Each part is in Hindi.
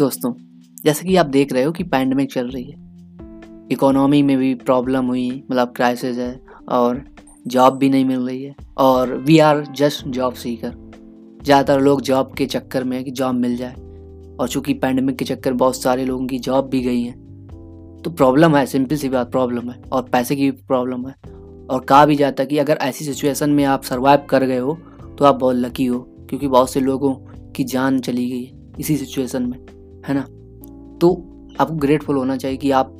दोस्तों, जैसे कि आप देख रहे हो कि पैंडमिक चल रही है। इकोनॉमी में भी प्रॉब्लम हुई मतलब क्राइसिस है और जॉब भी नहीं मिल रही है और we are just job seeker ज़्यादातर लोग जॉब के चक्कर में कि जॉब मिल जाए और चूँकि पैंडमिक के चक्कर बहुत सारे लोगों की जॉब भी गई हैं तो प्रॉब्लम है सिंपल सी बात प्रॉब्लम है और पैसे की भी प्रॉब्लम है। और कहा भी जाता है कि अगर ऐसी सिचुएशन में आप सर्वाइव कर गए हो तो आप बहुत लकी हो, क्योंकि बहुत से लोगों की जान चली गई है इसी सिचुएशन में। है ना? तो आपको ग्रेटफुल होना चाहिए कि आप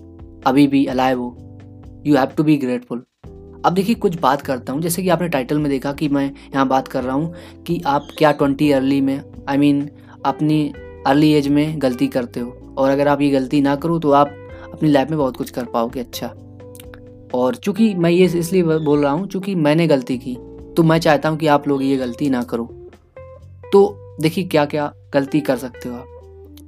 अभी भी अलाइव हो। You have to be grateful अब देखिए कुछ बात करता हूँ। जैसे कि आपने टाइटल में देखा कि मैं यहाँ बात कर रहा हूँ कि आप क्या ट्वेंटी अर्ली में आई I मीन mean, अपनी अर्ली एज में गलती करते हो। और अगर आप ये गलती ना करो तो आप अपनी लाइफ में बहुत कुछ कर पाओगे। अच्छा। और चूँकि मैं ये इसलिए बोल रहा हूँ चूँकि मैंने गलती की तो मैं चाहता हूँ कि आप लोग ये गलती ना करो। तो देखिए क्या क्या गलती कर सकते हो आप।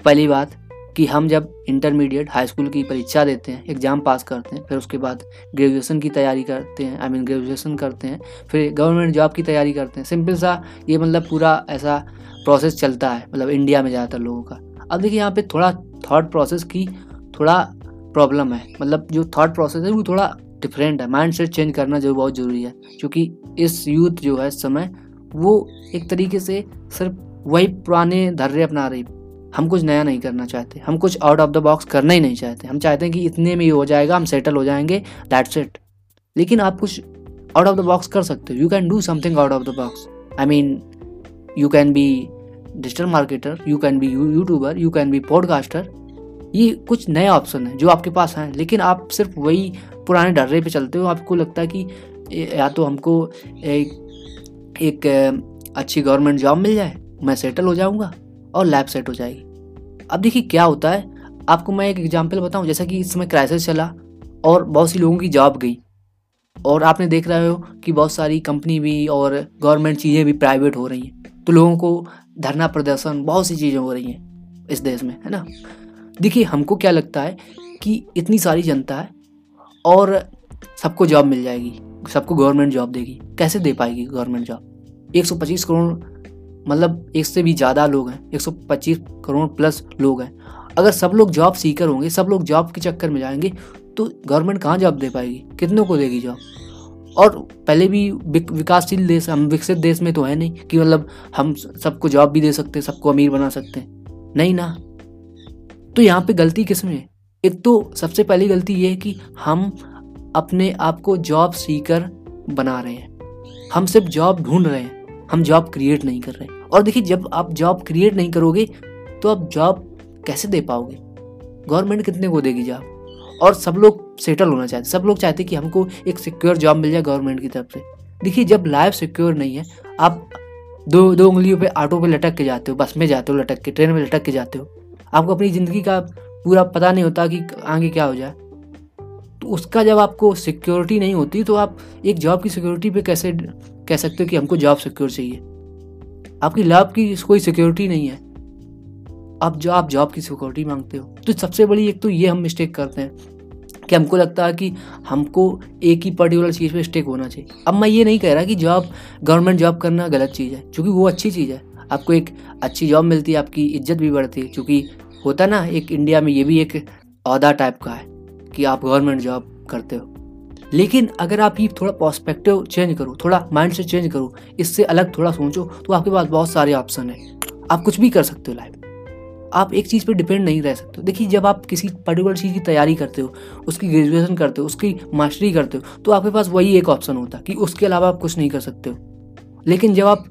पहली बात कि हम जब इंटरमीडिएट हाई स्कूल की परीक्षा देते हैं एग्ज़ाम पास करते हैं, फिर उसके बाद ग्रेजुएशन की तैयारी करते हैं आई मीन ग्रेजुएशन करते हैं, फिर गवर्नमेंट जॉब की तैयारी करते हैं। सिंपल सा ये मतलब पूरा ऐसा प्रोसेस चलता है मतलब इंडिया में ज़्यादातर लोगों का। अब देखिए यहाँ पे थोड़ा थॉट प्रोसेस की थोड़ा प्रॉब्लम है मतलब जो थॉट प्रोसेस है वो थोड़ा डिफरेंट है। माइंड सेट चेंज करना जो बहुत ज़रूरी है, क्योंकि इस यूथ जो है इस समय वो एक तरीके से सिर्फ़ वही पुराने धर्रे अपना रही हम कुछ नया नहीं करना चाहते हम कुछ आउट ऑफ़ द बॉक्स करना ही नहीं चाहते। हम चाहते हैं कि इतने में ही हो जाएगा हम सेटल हो जाएँगे दैट्स इट लेकिन आप कुछ आउट ऑफ़ द बॉक्स कर सकते हो। You can do something out of the box I mean you can be digital marketer you can be YouTuber you can be podcaster ये कुछ नए ऑप्शन हैं जो आपके पास हैं। लेकिन आप सिर्फ़ वही पुराने डर्रे पे चलते हो। आपको लगता है कि या तो हमको एक, एक अच्छी गवर्नमेंट जॉब मिल जाए मैं सेटल हो जाऊँगा। और लैब सेट हो जाएगी। अब देखिए क्या होता है, आपको मैं एक एग्ज़ाम्पल बताऊँ, जैसा कि इस समय क्राइसिस चला और बहुत सी लोगों की जॉब गई। और आपने देख रहे हो कि बहुत सारी कंपनी भी और गवर्नमेंट चीज़ें भी प्राइवेट हो रही हैं। तो लोगों को धरना प्रदर्शन, बहुत सी चीज़ें हो रही हैं इस देश में, है ना? देखिए हमको क्या लगता है कि इतनी सारी जनता है और सबको जॉब मिल जाएगी, सबको गवर्नमेंट जॉब देगी। कैसे दे पाएगी गवर्नमेंट जॉब 125 करोड़ मतलब एक से भी ज़्यादा लोग हैं 125 करोड़ प्लस लोग हैं। अगर सब लोग जॉब सीकर होंगे, सब लोग जॉब के चक्कर में जाएँगे तो गवर्नमेंट कहाँ जॉब दे पाएगी? कितनों को देगी जॉब और पहले भी विकासशील देश, हम विकसित देश में तो है नहीं कि मतलब हम सबको जॉब भी दे सकते हैं सबको अमीर बना सकते। हैं नहीं ना। तो यहाँ पे गलती किसमें एक तो सबसे पहली गलती ये है कि हम अपने आप को जॉब सीकर बना रहे हैं। हम सिर्फ़ जॉब ढूंढ रहे हैं। हम जॉब क्रिएट नहीं कर रहे। और देखिए, जब आप जॉब क्रिएट नहीं करोगे तो आप जॉब कैसे दे पाओगे? गवर्नमेंट कितने को देगी जॉब और सब लोग सेटल होना चाहते, सब लोग चाहते कि हमको एक सिक्योर जॉब मिल जाए गवर्नमेंट की तरफ़ से। देखिए, जब लाइफ सिक्योर नहीं है, आप दो दो उंगलियों पे ऑटो पे लटक के जाते हो, बस में जाते हो लटक के ट्रेन में लटक के जाते हो। आपको अपनी ज़िंदगी का पूरा पता नहीं होता कि आगे क्या हो जाए। तो उसका जब आपको सिक्योरिटी नहीं होती तो आप एक जॉब की सिक्योरिटी पे कैसे कह सकते हो कि हमको जॉब सिक्योर चाहिए। आपकी लाभ की कोई सिक्योरिटी नहीं है। अब जो, आप जॉब की सिक्योरिटी मांगते हो। तो सबसे बड़ी एक तो ये हम मिस्टेक करते हैं कि हमको लगता है कि हमको एक ही पर्टिकुलर चीज़ पे स्टेक होना चाहिए। अब मैं ये नहीं कह रहा कि जॉब गवर्नमेंट जॉब करना गलत चीज़ है, क्योंकि वो अच्छी चीज़ है। आपको एक अच्छी जॉब मिलती है, आपकी इज़्ज़त भी बढ़ती है, क्योंकि होता ना, एक इंडिया में ये भी एक अहदा टाइप का है कि आप गवर्नमेंट जॉब करते हो। लेकिन अगर आप ये थोड़ा पर्सपेक्टिव चेंज करो, थोड़ा माइंड से चेंज करो, इससे अलग थोड़ा सोचो तो आपके पास बहुत सारे ऑप्शन है। आप कुछ भी कर सकते हो लाइफ आप एक चीज़ पे डिपेंड नहीं रह सकते देखिए, जब आप किसी पर्टिकुलर चीज़ की तैयारी करते हो, उसकी ग्रेजुएशन करते हो, उसकी मास्टरी करते हो तो आपके पास वही एक ऑप्शन होता है कि उसके अलावा आप कुछ नहीं कर सकते हो। लेकिन जब आप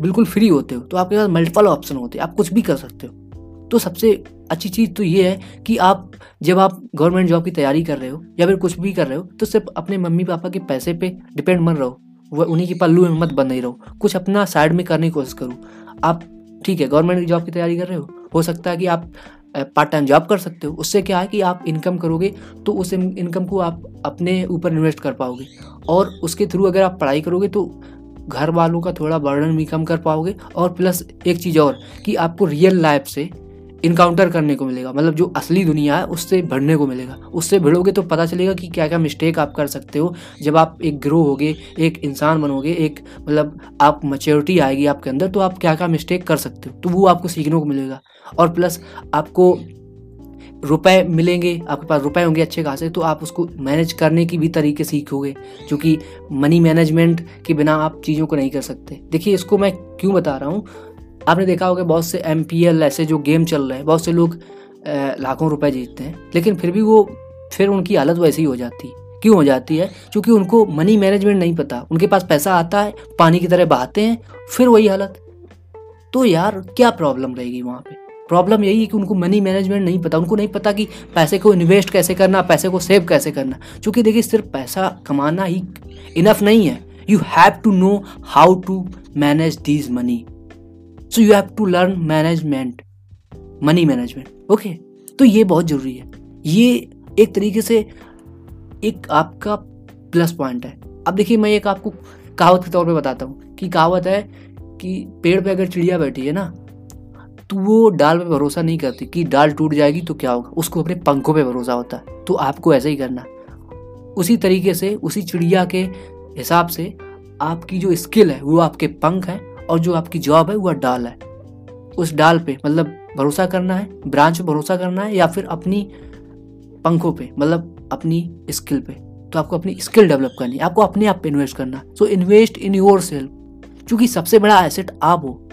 बिल्कुल फ्री होते हो तो आपके पास मल्टीपल ऑप्शन होते हैं। आप कुछ भी कर सकते हो। तो सबसे अच्छी चीज़ तो ये है कि आप, जब आप गवर्नमेंट जॉब की तैयारी कर रहे हो या फिर कुछ भी कर रहे हो तो सिर्फ़ अपने मम्मी पापा के पैसे पे डिपेंड मत रहो। वह उन्हीं की पल्लू में मत बन नहीं रहो। कुछ अपना साइड में करने की कोशिश करो। आप, ठीक है गवर्नमेंट जॉब की तैयारी कर रहे हो। हो सकता है कि आप पार्ट टाइम जॉब कर सकते हो। उससे क्या है कि आप इनकम करोगे तो उस इनकम को आप अपने ऊपर इन्वेस्ट कर पाओगे। और उसके थ्रू अगर आप पढ़ाई करोगे तो घर वालों का थोड़ा बर्डन भी कम कर पाओगे। और प्लस एक चीज़ और, कि आपको रियल लाइफ से इनकाउंटर करने को मिलेगा। मतलब जो असली दुनिया है, उससे बढ़ने को मिलेगा। उससे भिड़ोगे तो पता चलेगा कि क्या क्या मिस्टेक आप कर सकते हो। जब आप एक ग्रो होगे, एक इंसान बनोगे, एक मतलब आप मच्योरिटी आएगी आपके अंदर तो आप क्या क्या मिस्टेक कर सकते हो। तो वो आपको सीखने को मिलेगा। और प्लस आपको रुपए मिलेंगे, आपके पास रुपए होंगे अच्छे खासे तो आप उसको मैनेज करने की भी तरीके सीखोगे। क्योंकि मनी मैनेजमेंट के बिना आप चीज़ों को नहीं कर सकते। देखिए, इसको मैं क्यों बता रहा हूँ? आपने देखा होगा बहुत से एमपीएल ऐसे जो गेम चल रहे हैं, बहुत से लोग लाखों रुपए जीतते हैं, लेकिन फिर भी वो, फिर उनकी हालत वैसी ही हो जाती है। क्यों हो जाती है? क्योंकि उनको मनी मैनेजमेंट नहीं पता। उनके पास पैसा आता है, पानी की तरह बहाते हैं, फिर वही हालत। तो यार, क्या प्रॉब्लम रहेगी वहाँ पे? प्रॉब्लम यही है कि उनको मनी मैनेजमेंट नहीं पता। उनको नहीं पता कि पैसे को इन्वेस्ट कैसे करना, पैसे को सेव कैसे करना। क्योंकि देखिए, सिर्फ़ पैसा कमाना ही इनफ नहीं है। You have to know how to manage these money so you have to learn management money management okay तो ये बहुत ज़रूरी है। ये एक तरीके से एक आपका प्लस पॉइंट है। अब देखिए मैं एक आपको कहावत के तौर पे बताता हूँ कि कहावत है कि पेड़ पे अगर चिड़िया बैठी है ना तो वो डाल पे भरोसा नहीं करती कि डाल टूट जाएगी तो क्या होगा। उसको अपने पंखों पे भरोसा होता है। तो आपको ऐसा ही करना। उसी तरीके से, उसी चिड़िया के हिसाब से आपकी जो स्किल है, वो आपके पंख हैं। और जो आपकी जॉब है वह डाल है। उस डाल पे मतलब भरोसा करना है ब्रांच पे भरोसा करना है या फिर अपनी पंखों पे मतलब अपनी स्किल पे। तो आपको अपनी स्किल डेवलप करनी है, आपको अपने आप पे इन्वेस्ट करना so invest in your self क्योंकि सबसे बड़ा एसेट आप हो,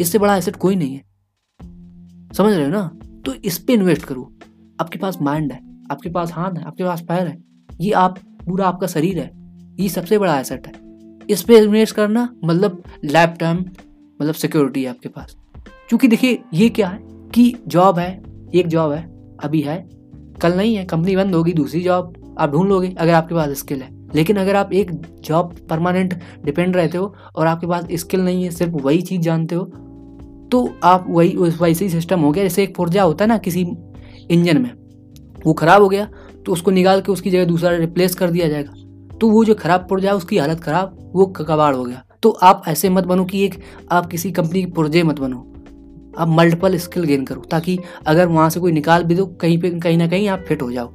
इससे बड़ा एसेट कोई नहीं है। समझ रहे हो ना? तो इस पर इन्वेस्ट करो। आपके पास माइंड है, आपके पास हाथ है, आपके पास पैर है। ये आप, पूरा आपका शरीर है। ये सबसे बड़ा एसेट है। इस पर इन्वेस्ट करना मतलब लाइफ टाइम मतलब सिक्योरिटी है आपके पास। क्योंकि देखिए, ये क्या है कि जॉब है, एक जॉब है, अभी है, कल नहीं है कंपनी बंद होगी, दूसरी जॉब आप ढूंढ लोगे अगर आपके पास स्किल है। लेकिन अगर आप एक जॉब परमानेंट डिपेंड रहते हो और आपके पास स्किल नहीं है, सिर्फ़ वही चीज़ जानते हो तो आप वही वैसे ही सिस्टम हो गया। जैसे एक पुर्जा होता है ना, किसी इंजन में, वो ख़राब हो गया तो उसको निकाल के उसकी जगह दूसरा रिप्लेस कर दिया जाएगा। तो वो जो खराब पुर्जा है उसकी हालत ख़राब, वो कबाड़ हो गया। तो आप ऐसे मत बनो कि एक, आप किसी कंपनी के पुर्जे मत बनो। आप मल्टीपल स्किल गेन करो, ताकि अगर वहाँ से कोई निकाल भी दो, कहीं पे, कहीं ना कहीं आप फिट हो जाओ।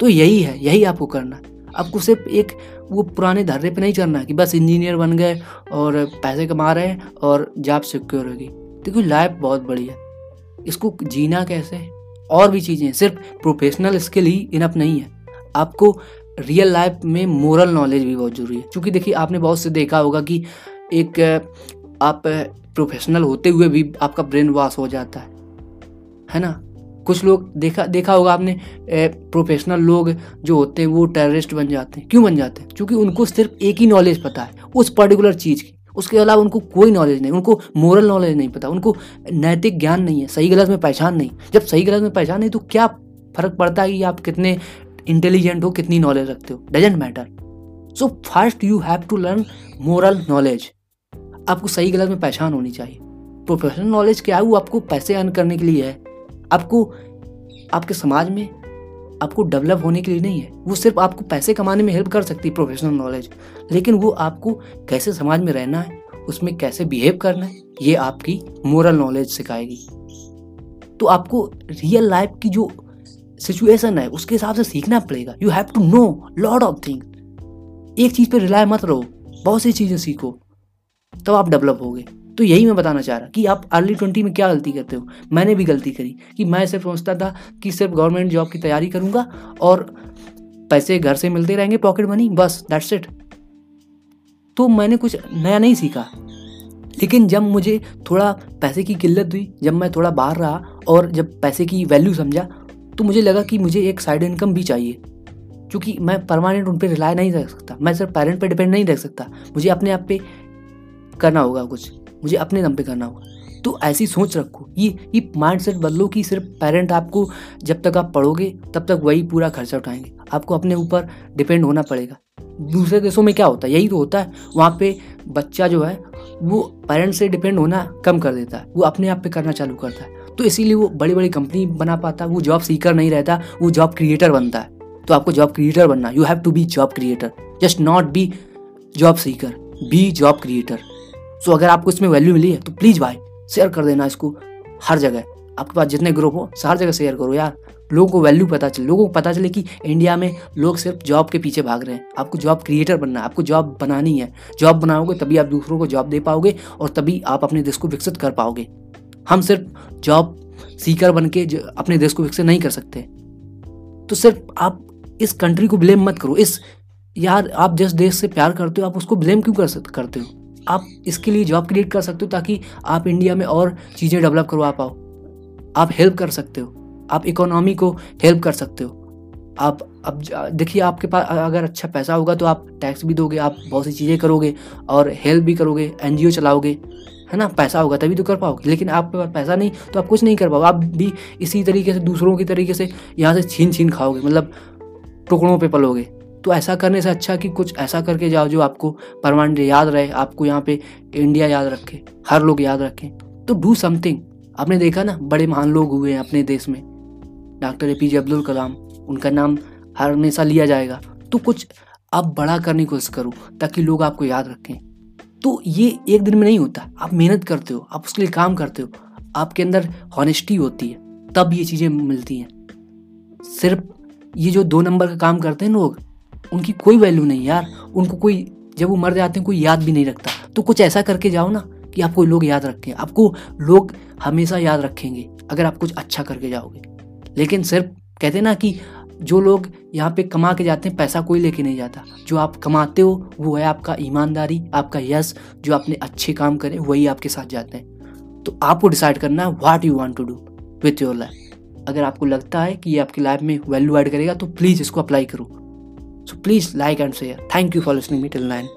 तो यही है, यही आपको करना आपको सिर्फ़ एक, वो पुराने धर्रे पे नहीं चलना कि बस इंजीनियर बन गए और पैसे कमा रहे हैं और जॉब सिक्योर होगी। देखो लाइफ बहुत बड़ी है। इसको जीना कैसे और भी चीज़ें सिर्फ़ प्रोफेशनल स्किल ही इनफ नहीं है। आपको रियल लाइफ में मोरल नॉलेज भी बहुत ज़रूरी है। क्योंकि देखिए, आपने बहुत से देखा होगा कि एक, आप प्रोफेशनल होते हुए भी आपका ब्रेन वॉश हो जाता है। है ना? कुछ लोग देखा देखा होगा आपने प्रोफेशनल लोग जो होते हैं, वो टेररिस्ट बन जाते हैं। क्यों बन जाते हैं? क्योंकि उनको सिर्फ़ एक ही नॉलेज पता है, उस पर्टिकुलर चीज़ की। उसके अलावा उनको कोई नॉलेज नहीं, उनको मोरल नॉलेज नहीं पता, उनको नैतिक ज्ञान नहीं है, सही गलत में पहचान नहीं। जब सही गलत में पहचान नहीं तो क्या फ़र्क पड़ता है कि आप कितने इंटेलिजेंट हो, कितनी नॉलेज रखते हो? Doesn't matter so first you have to learn moral knowledge आपको सही गलत में पहचान होनी चाहिए। प्रोफेशनल नॉलेज क्या है? वो आपको पैसे अर्न करने के लिए है। आपको, आपके समाज में आपको डेवलप होने के लिए नहीं है। वो सिर्फ़ आपको पैसे कमाने में हेल्प कर सकती है प्रोफेशनल नॉलेज लेकिन वो आपको कैसे समाज में रहना है, उसमें कैसे बिहेव करना है, ये आपकी मोरल नॉलेज सिखाएगी। तो आपको रियल लाइफ की जो सिचुएशन है, उसके हिसाब से सीखना पड़ेगा। You have to know lot of thing एक चीज़ पर रिलाय मत रहो, बहुत सी चीज़ें सीखो, तब तो आप डेवलप होगे। तो यही मैं बताना चाह रहा, कि आप अर्ली ट्वेंटी में क्या गलती करते हो? मैंने भी गलती करी, कि मैं सिर्फ़ सोचता था कि सिर्फ़ गवर्नमेंट जॉब की तैयारी करूँगा और पैसे घर से मिलते रहेंगे पॉकेट मनी बस दैट्स इट तो मैंने कुछ नया नहीं सीखा। लेकिन जब मुझे थोड़ा पैसे की किल्लत हुई, जब मैं थोड़ा बाहर रहा और जब पैसे की वैल्यू समझा तो मुझे लगा कि मुझे एक साइड इनकम भी चाहिए, क्योंकि मैं परमानेंट उन पर रिलाई नहीं रख सकता। मैं सिर्फ़ पेरेंट पर डिपेंड नहीं रख सकता। मुझे अपने आप पे करना होगा कुछ। मुझे अपने दम पे करना होगा। तो ऐसी सोच रखो। ये ये माइंड सेट बदलो कि सिर्फ़ पेरेंट आपको जब तक आप पढ़ोगे, तब तक वही पूरा खर्चा उठाएँगे। आपको अपने ऊपर डिपेंड होना पड़ेगा। दूसरे देशों में क्या होता है? यही तो होता है। वहाँ पे बच्चा जो है, वो पेरेंट्स से डिपेंड होना कम कर देता है। वो अपने आप पे करना चालू करता है। तो इसीलिए वो बड़ी बड़ी कंपनी बना पाता, वो जॉब सीकर नहीं रहता, वो जॉब क्रिएटर बनता है। तो आपको जॉब क्रिएटर बनना you have to be job creator just not be job seeker be job creator so अगर आपको इसमें वैल्यू मिली है तो प्लीज़ भाई शेयर कर देना इसको हर जगह। आपके पास जितने ग्रुप हो, हर जगह शेयर करो यार। लोगों को वैल्यू पता चले, लोगों को पता चले कि इंडिया में लोग सिर्फ़ जॉब के पीछे भाग रहे हैं। आपको जॉब क्रिएटर बनना है, आपको जॉब बनानी है। जॉब बनाओगे, तभी आप दूसरों को जॉब दे पाओगे और तभी आप अपने देश को विकसित कर पाओगे। हम सिर्फ़ जॉब सीकर बन के अपने देश को विकसित नहीं कर सकते। तो सिर्फ़ आप इस कंट्री को ब्लेम मत करो। इस, यार, आप जिस देश से प्यार करते हो, आप उसको ब्लेम क्यों कर सकते करते हो? आप इसके लिए जॉब क्रिएट कर सकते हो ताकि आप इंडिया में और चीज़ें डेवलप करवा पाओ। आप हेल्प कर सकते हो। आप इकोनॉमी को हेल्प कर सकते हो। आप, अब देखिए, आपके पास अगर अच्छा पैसा होगा तो आप टैक्स भी दोगे, आप बहुत सी चीज़ें करोगे और हेल्प भी करोगे एनजीओ चलाओगे। है ना? पैसा होगा तभी तो कर पाओगे। लेकिन आपके पास पैसा नहीं तो आप कुछ नहीं कर पाओगे। आप भी इसी तरीके से, दूसरों की तरीके से यहाँ से छीन छीन खाओगे मतलब टुकड़ों पे पलोगे। तो ऐसा करने से अच्छा कि कुछ ऐसा करके जाओ जो आपको परमानेंट याद रहे, आपको यहाँ पे इंडिया याद रखे, हर लोग याद रखें। तो डू समथिंग। आपने देखा ना, बड़े महान लोग हुए हैं अपने देश में। Doctor A P J Abdul Kalam, उनका नाम हर हमेशा लिया जाएगा। तो कुछ आप बड़ा करने की कोशिश करो, ताकि लोग आपको याद रखें। तो ये एक दिन में नहीं होता। आप मेहनत करते हो, आप उसके लिए काम करते हो, आपके अंदर हॉनेस्टी होती है, तब ये चीज़ें मिलती हैं। सिर्फ़ ये जो दो नंबर का काम करते हैं लोग, उनकी कोई वैल्यू नहीं यार। उनको कोई, जब वो मर जाते हैं, कोई याद भी नहीं रखता। तो कुछ ऐसा करके जाओ ना कि आपको लोग याद रखें। आपको लोग हमेशा याद रखेंगे, अगर आप कुछ अच्छा करके जाओगे। लेकिन सिर्फ़ कहते ना कि जो लोग यहाँ पे कमा के जाते हैं, पैसा कोई लेके नहीं जाता। जो आप कमाते हो, वो है आपका ईमानदारी, आपका यश, जो आपने अच्छे काम करें, वही आपके साथ जाते हैं। तो आपको डिसाइड करना है what you want to do with your life अगर आपको लगता है कि ये आपकी लाइफ में वैल्यू ऐड करेगा तो प्लीज़ इसको अप्लाई करो। So please like and share thank you for listening me till nine